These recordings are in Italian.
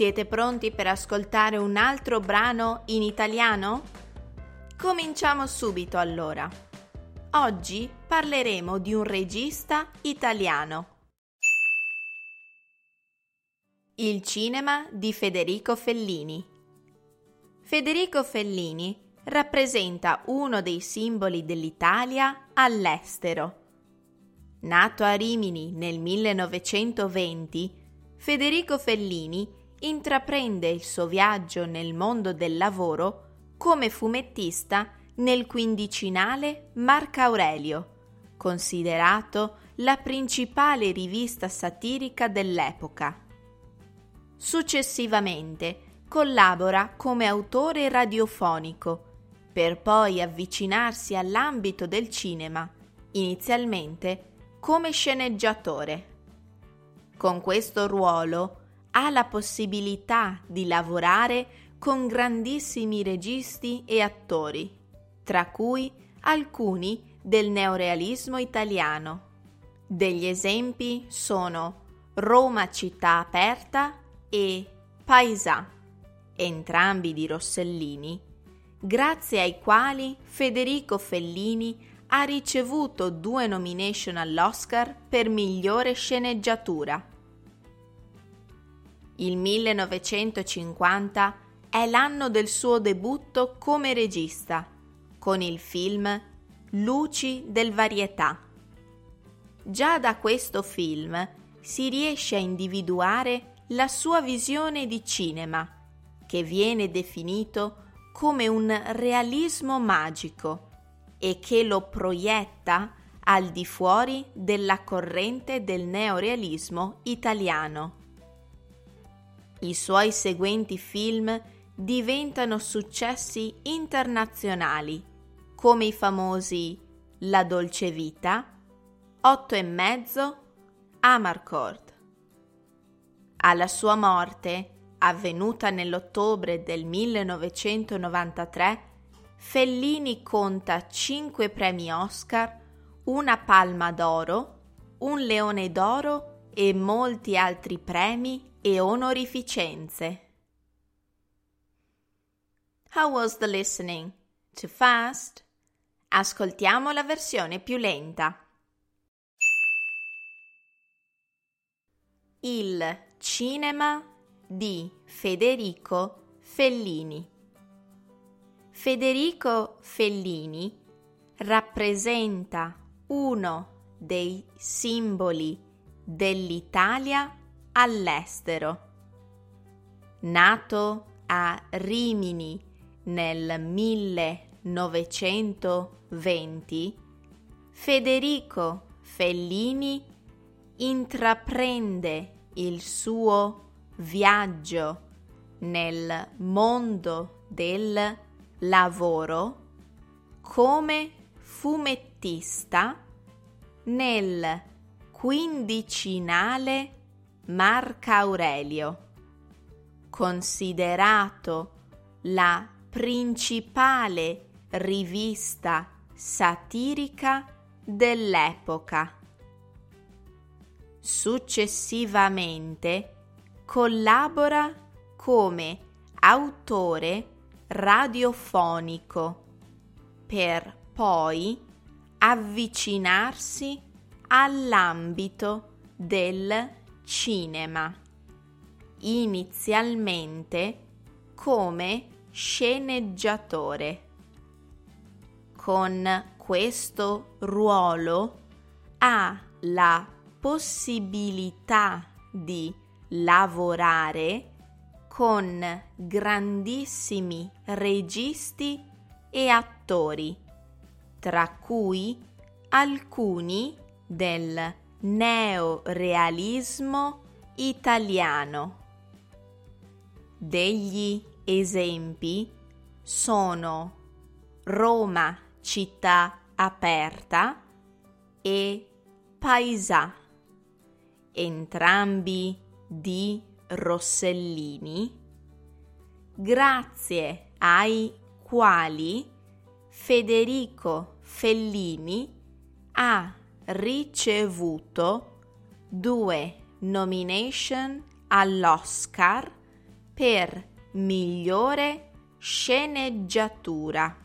Siete pronti per ascoltare un altro brano in italiano? Cominciamo subito allora. Oggi parleremo di un regista italiano. Il cinema di Federico Fellini. Federico Fellini rappresenta uno dei simboli dell'Italia all'estero. Nato a Rimini nel 1920, Federico Fellini intraprende il suo viaggio nel mondo del lavoro come fumettista nel quindicinale Marco Aurelio, considerato la principale rivista satirica dell'epoca. Successivamente collabora come autore radiofonico, per poi avvicinarsi all'ambito del cinema, inizialmente come sceneggiatore. Con questo ruolo ha la possibilità di lavorare con grandissimi registi e attori, tra cui alcuni del neorealismo italiano. Degli esempi sono Roma città aperta e Paesà, entrambi di Rossellini, grazie ai quali Federico Fellini ha ricevuto due nomination all'Oscar per migliore sceneggiatura. Il 1950 è l'anno del suo debutto come regista, con il film Luci del Varietà. Già da questo film si riesce a individuare la sua visione di cinema, che viene definito come un realismo magico e che lo proietta al di fuori della corrente del neorealismo italiano. I suoi seguenti film diventano successi internazionali, come i famosi La dolce vita, Otto e mezzo, Amarcord. Alla sua morte, avvenuta nell'ottobre del 1993, Fellini conta 5 premi Oscar, una Palma d'Oro, un Leone d'Oro e molti altri premi e onorificenze. How was the listening? Too fast? Ascoltiamo la versione più lenta. Il cinema di Federico Fellini. Federico Fellini rappresenta uno dei simboli dell'Italia all'estero. Nato a Rimini nel 1920, Federico Fellini intraprende il suo viaggio nel mondo del lavoro come fumettista nel quindicinale Marco Aurelio, considerato la principale rivista satirica dell'epoca. Successivamente collabora come autore radiofonico per poi avvicinarsi all'ambito del cinema, inizialmente come sceneggiatore. Con questo ruolo ha la possibilità di lavorare con grandissimi registi e attori, tra cui alcuni del neorealismo italiano. Degli esempi sono Roma città aperta e Paesà, entrambi di Rossellini, grazie ai quali Federico Fellini ha ricevuto due nomination all'Oscar per migliore sceneggiatura.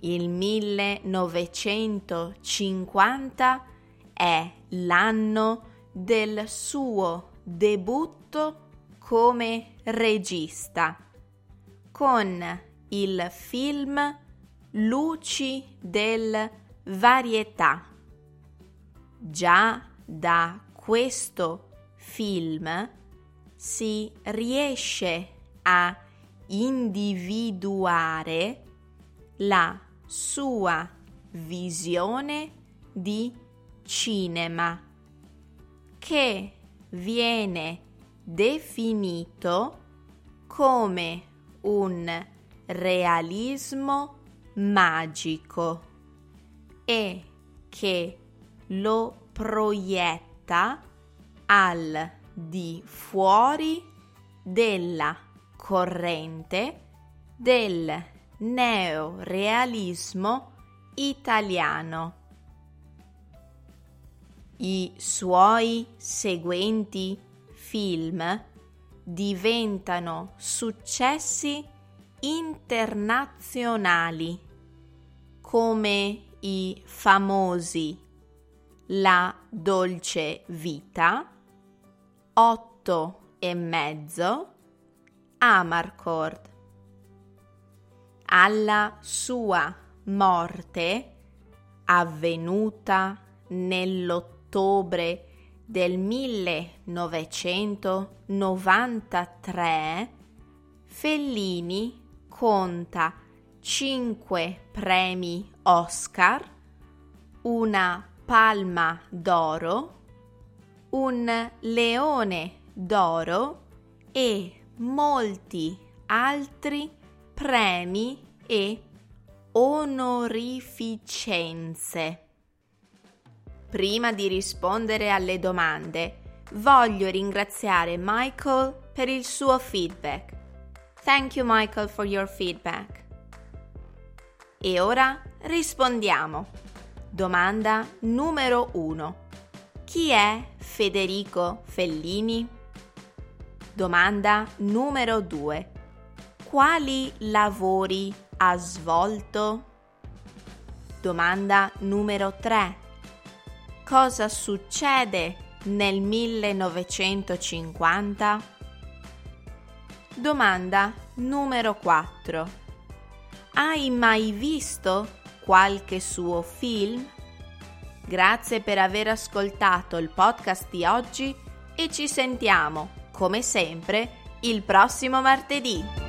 Il 1950 è l'anno del suo debutto come regista con il film Luci del Varietà. Già da questo film si riesce a individuare la sua visione di cinema che viene definito come un realismo magico e che lo proietta al di fuori della corrente del neorealismo italiano. I suoi seguenti film diventano successi internazionali come i famosi La dolce vita, Otto e mezzo, Amarcord. Alla sua morte, avvenuta nell'ottobre del 1993, Fellini conta 5 premi Oscar, una palma d'oro, un leone d'oro e molti altri premi e onorificenze. Prima di rispondere alle domande, voglio ringraziare Michael per il suo feedback. Thank you Michael for your feedback. E ora rispondiamo. Domanda numero 1. Chi è Federico Fellini? Domanda numero 2. Quali lavori ha svolto? Domanda numero 3. Cosa succede nel 1950? Domanda numero 4. Hai mai visto qualche suo film? Grazie per aver ascoltato il podcast di oggi e ci sentiamo, come sempre, il prossimo martedì.